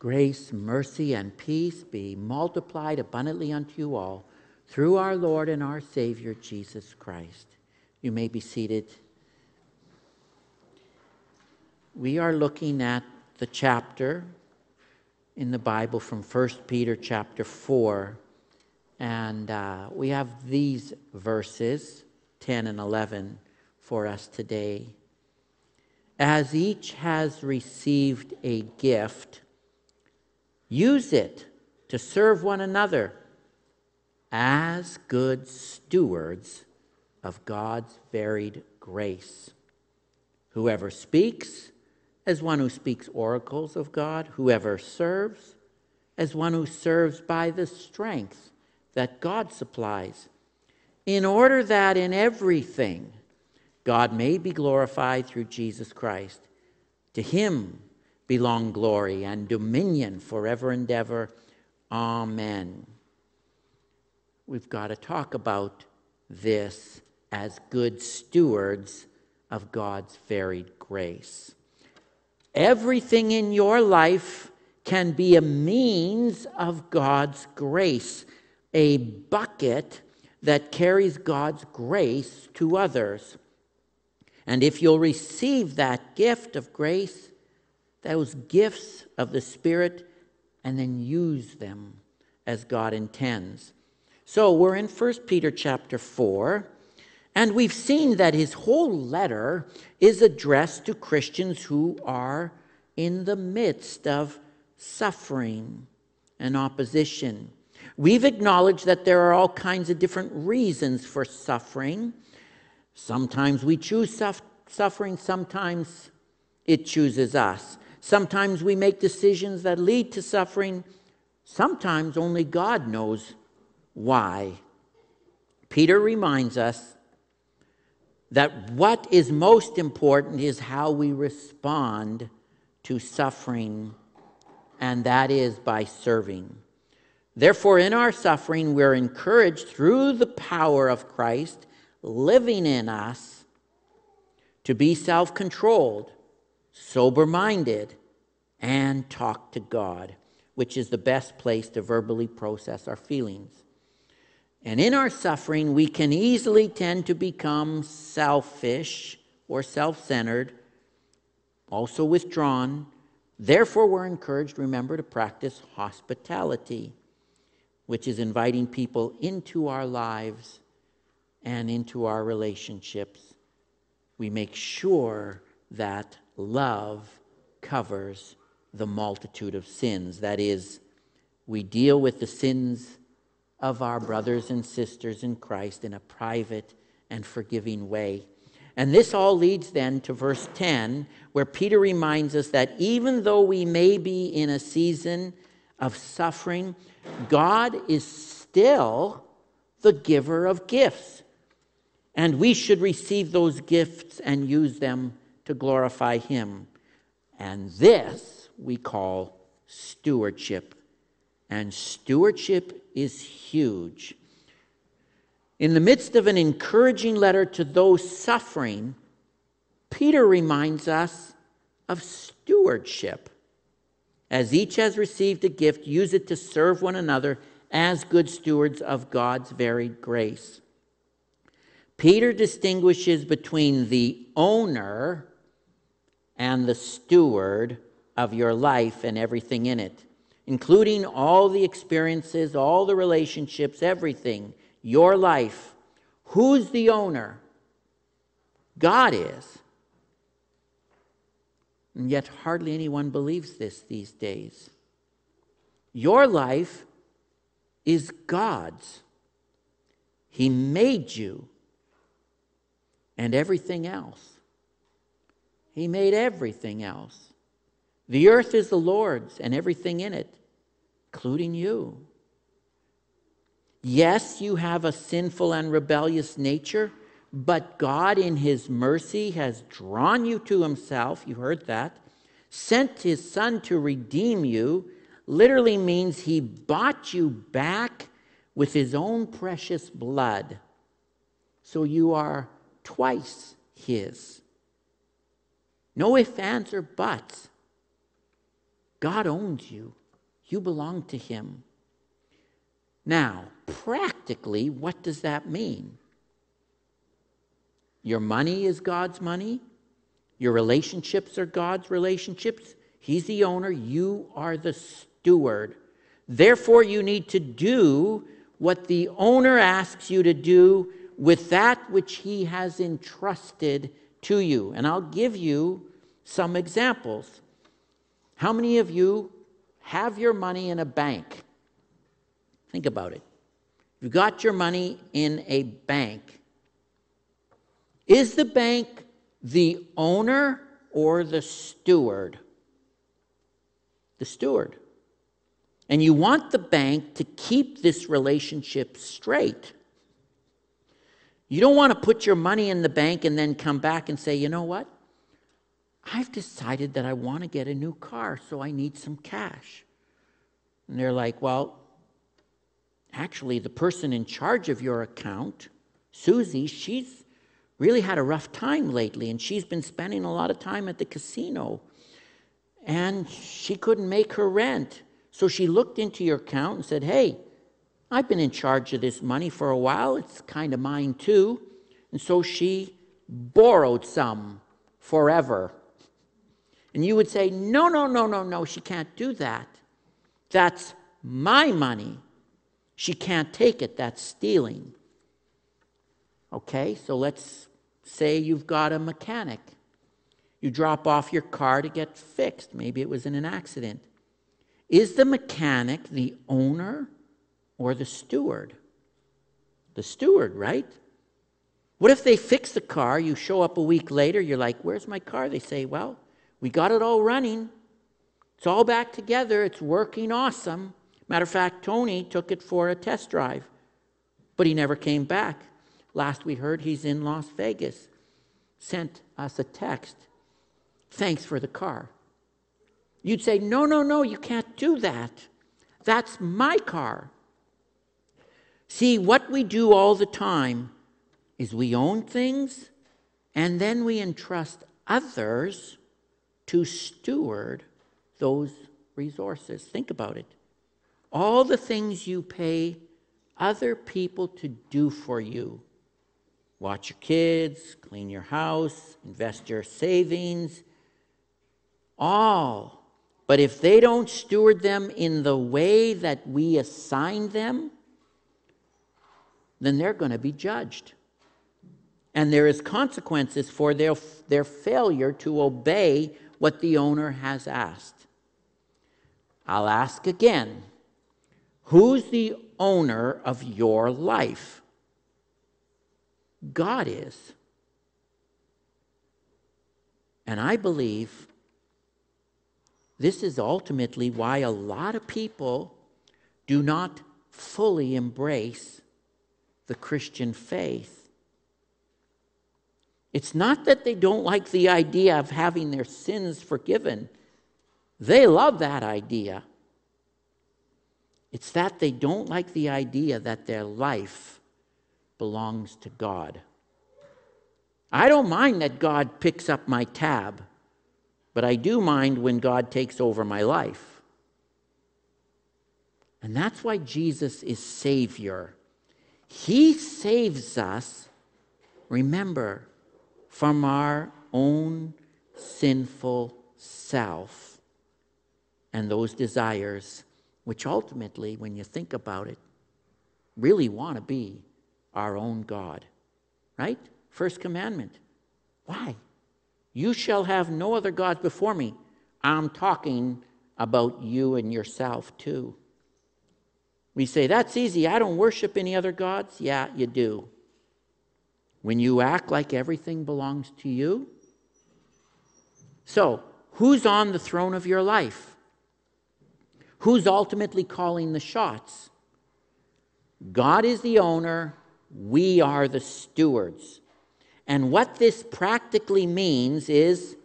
Grace, mercy, and peace be multiplied abundantly unto you all through our Lord and our Savior Jesus Christ. You may be seated. We are looking at the chapter in the Bible from 1 Peter chapter 4. And uh, we have these verses, 10 and 11, for us today. As each has received a gift, use it to serve one another as good stewards of God's varied grace. Whoever speaks, as one who speaks oracles of God, whoever serves, as one who serves by the strength that God supplies, in order that in everything God may be glorified through Jesus Christ. To him belong glory and dominion forever and ever. Amen. We've got to talk about this as good stewards of God's varied grace. Everything in your life can be a means of God's grace, a bucket that carries God's grace to others. And if you'll receive that gift of grace, those gifts of the Spirit, and then use them as God intends. So we're in 1 Peter chapter 4. And we've seen that his whole letter is addressed to Christians who are in the midst of suffering and opposition. We've acknowledged that there are all kinds of different reasons for suffering. Sometimes we choose suffering, sometimes it chooses us. Sometimes we make decisions that lead to suffering, sometimes only God knows why. Peter reminds us that what is most important is how we respond to suffering, and that is by serving. Therefore, in our suffering, we're encouraged through the power of Christ living in us to be self controlled, sober minded, and talk to God, which is the best place to verbally process our feelings. And in our suffering, we can easily tend to become selfish or self centered, also withdrawn. Therefore, we're encouraged, remember, to practice hospitality, which is inviting people into our lives and into our relationships. We make sure that love covers the multitude of sins. That is, we deal with the sins of our brothers and sisters in Christ in a private and forgiving way. And this all leads then to verse 10, where Peter reminds us that even though we may be in a season of suffering, God is still the giver of gifts. And we should receive those gifts and use them to glorify Him. And this we call stewardship. And stewardship is huge. In the midst of an encouraging letter to those suffering, Peter reminds us of stewardship. As each has received a gift, use it to serve one another as good stewards of God's varied grace. Peter distinguishes between the owner and the steward of your life and everything in it including all the experiences, all the relationships, everything, your life. Who's the owner? God is. And yet, hardly anyone believes this these days. Your life is God's. He made you and everything else. He made everything else. The earth is the Lord's and everything in it including you. Yes, you have a sinful and rebellious nature, but God, in His mercy, has drawn you to Himself. You heard that. Sent His Son to redeem you, literally means He bought you back with His own precious blood. So you are twice His. No ifs, ands, or buts. God owns you, you belong to Him. Now, practically, what does that mean? Your money is God's money. Your relationships are God's relationships. He's the owner. You are the steward. Therefore, you need to do what the owner asks you to do with that which he has entrusted to you. And I'll give you some examples. How many of you have your money in a bank? Think about it. You've got your money in a bank. Is the bank the owner or the steward? The steward. And you want the bank to keep this relationship straight. You don't want to put your money in the bank and then come back and say, you know what? I've decided that I want to get a new car, so I need some cash. And they're like, well, actually, the person in charge of your account, Susie, she's really had a rough time lately, and she's been spending a lot of time at the casino. And she couldn't make her rent. So she looked into your account and said, hey, I've been in charge of this money for a while. It's kind of mine too. And so she borrowed some forever. And you would say, no, no, no, no, no, she can't do that. That's my money. She can't take it. That's stealing. Okay, so let's say you've got a mechanic. You drop off your car to get fixed. Maybe it was in an accident. Is the mechanic the owner or the steward? The steward, right? What if they fix the car? You show up a week later, you're like, Where's my car? They say, Well, we got it all running. It's all back together. It's working awesome. Matter of fact, Tony took it for a test drive, but he never came back. Last we heard, he's in Las Vegas. Sent us a text. Thanks for the car. You'd say, No, no, no, you can't do that. That's my car. See, what we do all the time is we own things and then we entrust others to steward those resources. Think about it. All the things you pay other people to do for you watch your kids, clean your house, invest your savings, all. But if they don't steward them in the way that we assign them, then they're going to be judged. And there is consequences for their, their failure to obey what the owner has asked. I'll ask again who's the owner of your life? God is. And I believe this is ultimately why a lot of people do not fully embrace the Christian faith. It's not that they don't like the idea of having their sins forgiven, they love that idea. It's that they don't like the idea that their life belongs to God. I don't mind that God picks up my tab, but I do mind when God takes over my life. And that's why Jesus is Savior. He saves us, remember, from our own sinful self and those desires, which ultimately, when you think about it, really want to be our own God. Right? First commandment. Why? You shall have no other gods before me. I'm talking about you and yourself too. We say, that's easy. I don't worship any other gods. Yeah, you do. When you act like everything belongs to you. So, who's on the throne of your life? Who's ultimately calling the shots? God is the owner, we are the stewards. And what this practically means is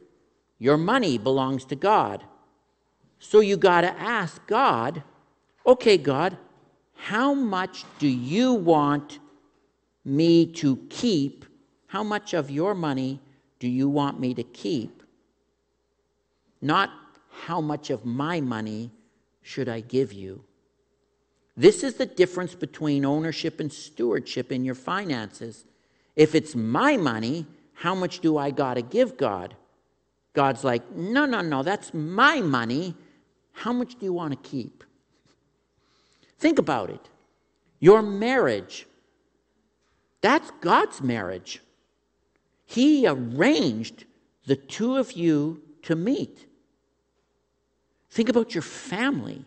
your money belongs to God. So you got to ask God, okay, God, how much do you want me to keep? How much of your money do you want me to keep? Not how much of my money should I give you? This is the difference between ownership and stewardship in your finances. If it's my money, how much do I got to give God? God's like, no, no, no, that's my money. How much do you want to keep? Think about it. Your marriage, that's God's marriage. He arranged the two of you to meet. Think about your family.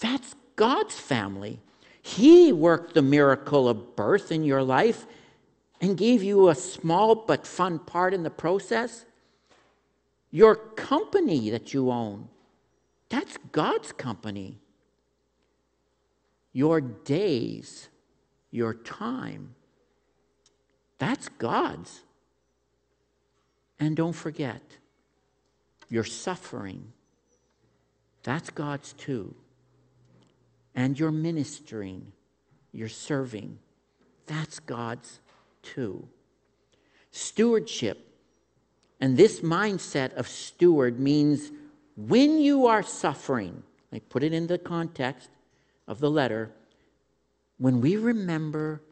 That's God's family. He worked the miracle of birth in your life and gave you a small but fun part in the process. Your company that you own, that's God's company. Your days, your time, that's God's. And don't forget, your suffering, that's God's too. And your ministering, your serving, that's God's too. Stewardship, and this mindset of steward means when you are suffering, I put it in the context of the letter, when we remember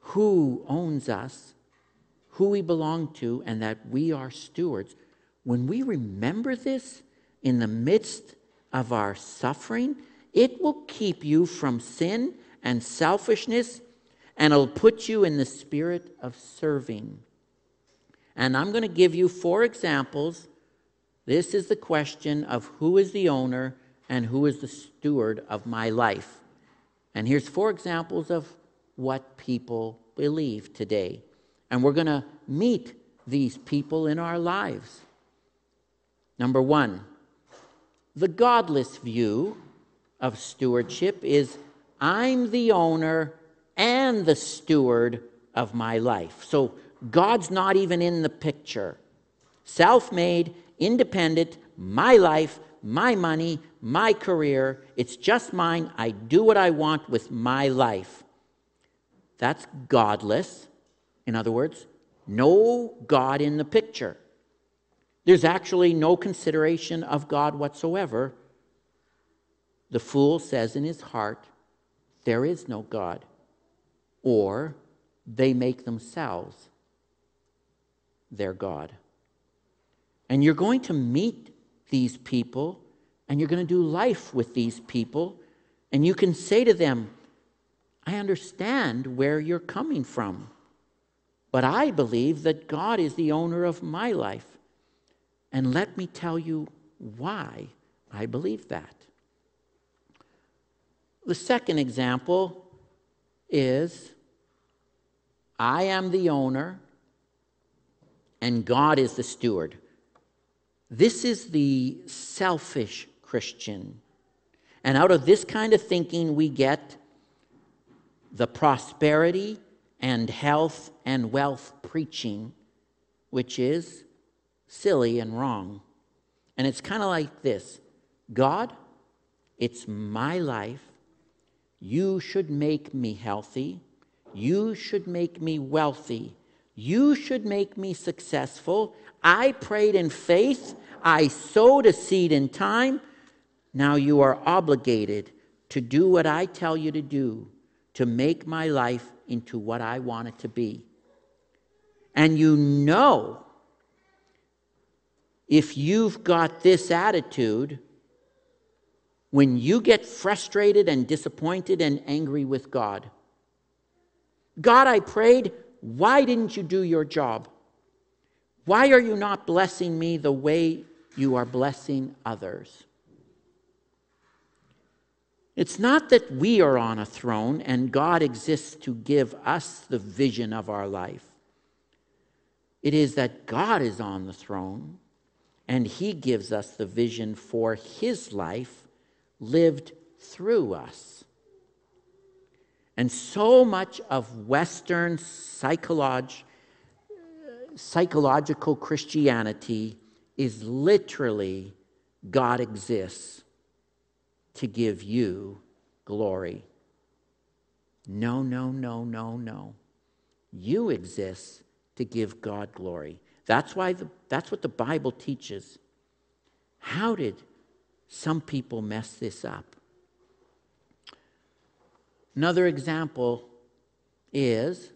who owns us, who we belong to, and that we are stewards, when we remember this in the midst of our suffering, it will keep you from sin and selfishness, and it'll put you in the spirit of serving. And I'm going to give you four examples. This is the question of who is the owner and who is the steward of my life. And here's four examples of what people believe today. And we're going to meet these people in our lives. Number one, the godless view of stewardship is I'm the owner and the steward of my life. So God's not even in the picture. Self made, independent, my life, my money, my career. It's just mine. I do what I want with my life. That's godless. In other words, no God in the picture. There's actually no consideration of God whatsoever. The fool says in his heart, There is no God. Or they make themselves their God. And you're going to meet these people and you're going to do life with these people. And you can say to them, I understand where you're coming from. But I believe that God is the owner of my life. And let me tell you why I believe that. The second example is I am the owner and God is the steward. This is the selfish Christian. And out of this kind of thinking, we get the prosperity and health and wealth preaching, which is silly and wrong. And it's kind of like this God, it's my life. You should make me healthy. You should make me wealthy. You should make me successful. I prayed in faith. I sowed a seed in time. Now you are obligated to do what I tell you to do to make my life into what I want it to be. And you know, if you've got this attitude, when you get frustrated and disappointed and angry with God, God, I prayed, why didn't you do your job? Why are you not blessing me the way you are blessing others? It's not that we are on a throne and God exists to give us the vision of our life. It is that God is on the throne and He gives us the vision for His life lived through us. And so much of Western psycholog- psychological Christianity is literally God exists to give you glory. No, no, no, no, no. You exist to give God glory. That's why the, that's what the Bible teaches. How did some people mess this up? Another example is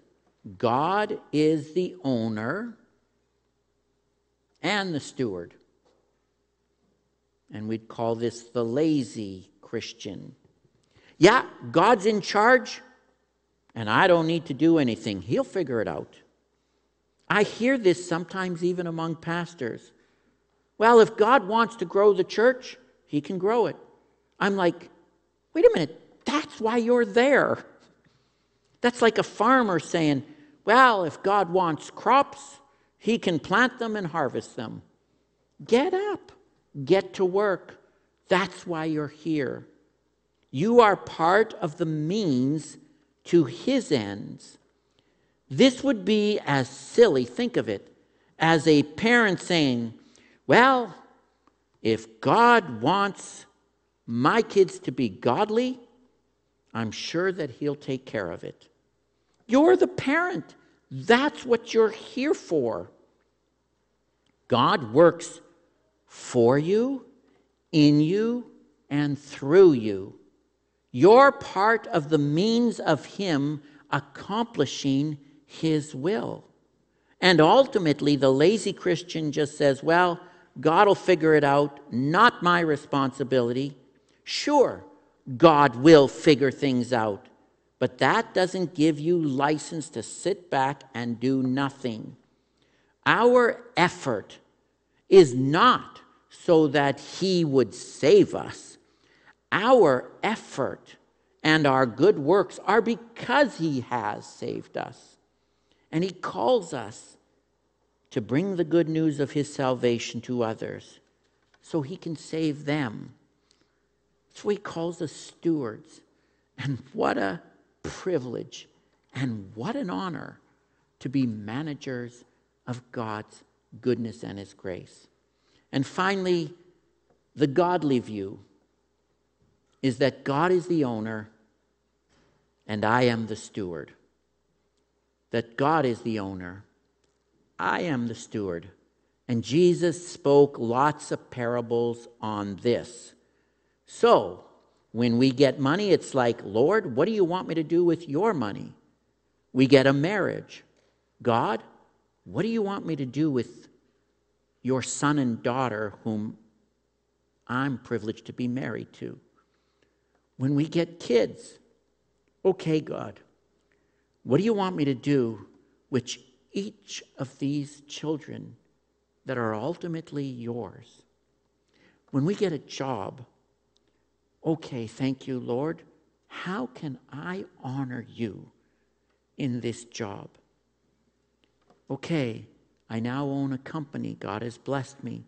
God is the owner and the steward. And we'd call this the lazy Christian. Yeah, God's in charge, and I don't need to do anything. He'll figure it out. I hear this sometimes even among pastors. Well, if God wants to grow the church, he can grow it. I'm like, wait a minute, that's why you're there. That's like a farmer saying, well, if God wants crops, he can plant them and harvest them. Get up, get to work. That's why you're here. You are part of the means to his ends. This would be as silly, think of it, as a parent saying, Well, if God wants my kids to be godly, I'm sure that he'll take care of it. You're the parent. That's what you're here for. God works for you, in you, and through you. You're part of the means of Him accomplishing His will. And ultimately, the lazy Christian just says, Well, God will figure it out, not my responsibility. Sure, God will figure things out, but that doesn't give you license to sit back and do nothing. Our effort is not so that He would save us. Our effort and our good works are because He has saved us. And He calls us to bring the good news of His salvation to others so He can save them. That's what He calls us stewards. And what a privilege and what an honor to be managers of God's goodness and His grace. And finally, the godly view is that God is the owner and I am the steward. That God is the owner, I am the steward. And Jesus spoke lots of parables on this. So, when we get money, it's like, Lord, what do you want me to do with your money? We get a marriage. God, what do you want me to do with your son and daughter whom I'm privileged to be married to? When we get kids, okay, God, what do you want me to do with each of these children that are ultimately yours? When we get a job, okay, thank you, Lord. How can I honor you in this job? Okay, I now own a company. God has blessed me.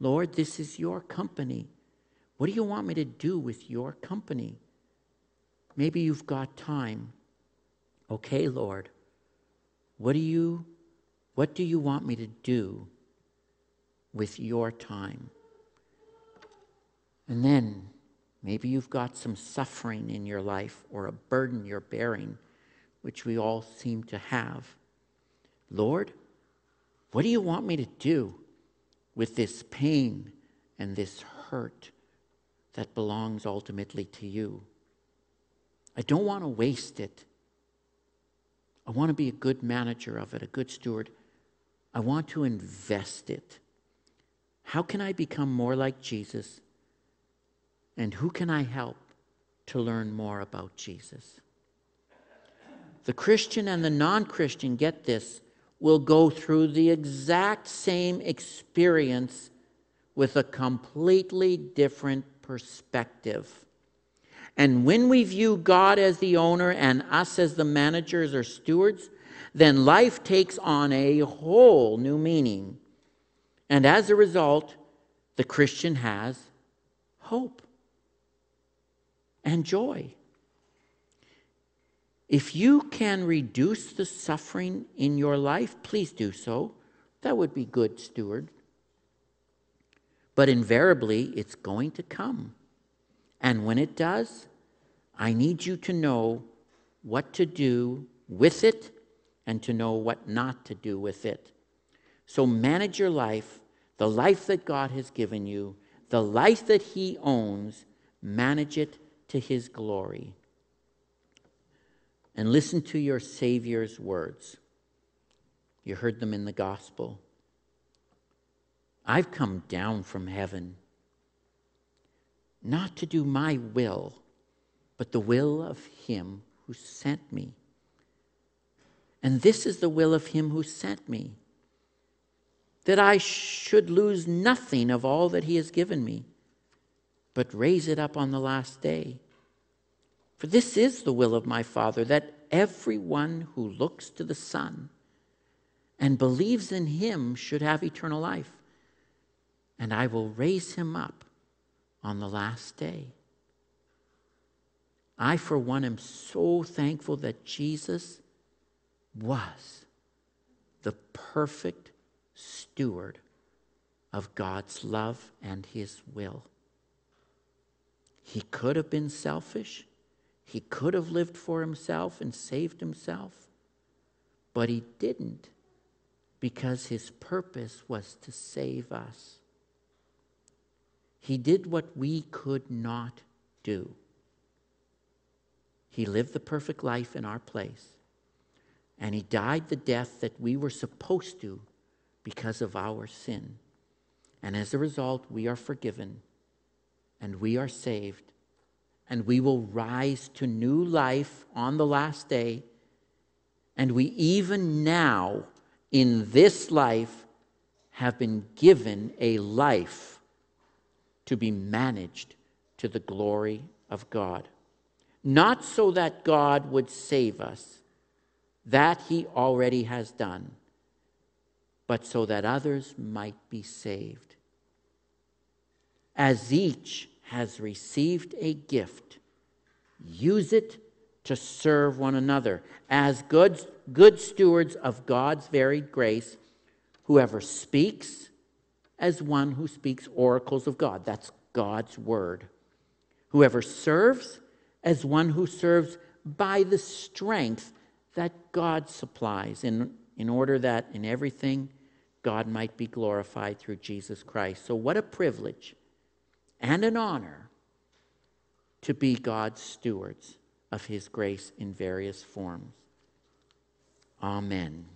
Lord, this is your company. What do you want me to do with your company? Maybe you've got time. Okay, Lord. What do you what do you want me to do with your time? And then Maybe you've got some suffering in your life or a burden you're bearing, which we all seem to have. Lord, what do you want me to do with this pain and this hurt that belongs ultimately to you? I don't want to waste it. I want to be a good manager of it, a good steward. I want to invest it. How can I become more like Jesus? And who can I help to learn more about Jesus? The Christian and the non Christian, get this, will go through the exact same experience with a completely different perspective. And when we view God as the owner and us as the managers or stewards, then life takes on a whole new meaning. And as a result, the Christian has hope and joy. If you can reduce the suffering in your life, please do so. That would be good steward. But invariably, it's going to come. And when it does, I need you to know what to do with it and to know what not to do with it. So manage your life the life that God has given you, the life that He owns, manage it to His glory. And listen to your Savior's words. You heard them in the gospel. I've come down from heaven not to do my will, but the will of Him who sent me. And this is the will of Him who sent me that I should lose nothing of all that He has given me, but raise it up on the last day. For this is the will of my Father, that everyone who looks to the Son and believes in Him should have eternal life, and I will raise him up on the last day. I, for one, am so thankful that Jesus was the perfect steward of God's love and his will. He could have been selfish. He could have lived for himself and saved himself. But he didn't because his purpose was to save us. He did what we could not do. He lived the perfect life in our place. And he died the death that we were supposed to because of our sin. And as a result, we are forgiven and we are saved. And we will rise to new life on the last day. And we even now, in this life, have been given a life to be managed to the glory of God. Not so that God would save us, that he already has done but so that others might be saved. As each has received a gift, use it to serve one another. As good, good stewards of God's varied grace, whoever speaks, as one who speaks oracles of God. That's God's word. Whoever serves, as one who serves by the strength that God supplies, in, in order that in everything God might be glorified through Jesus Christ. So, what a privilege and an honor to be God's stewards of His grace in various forms. Amen.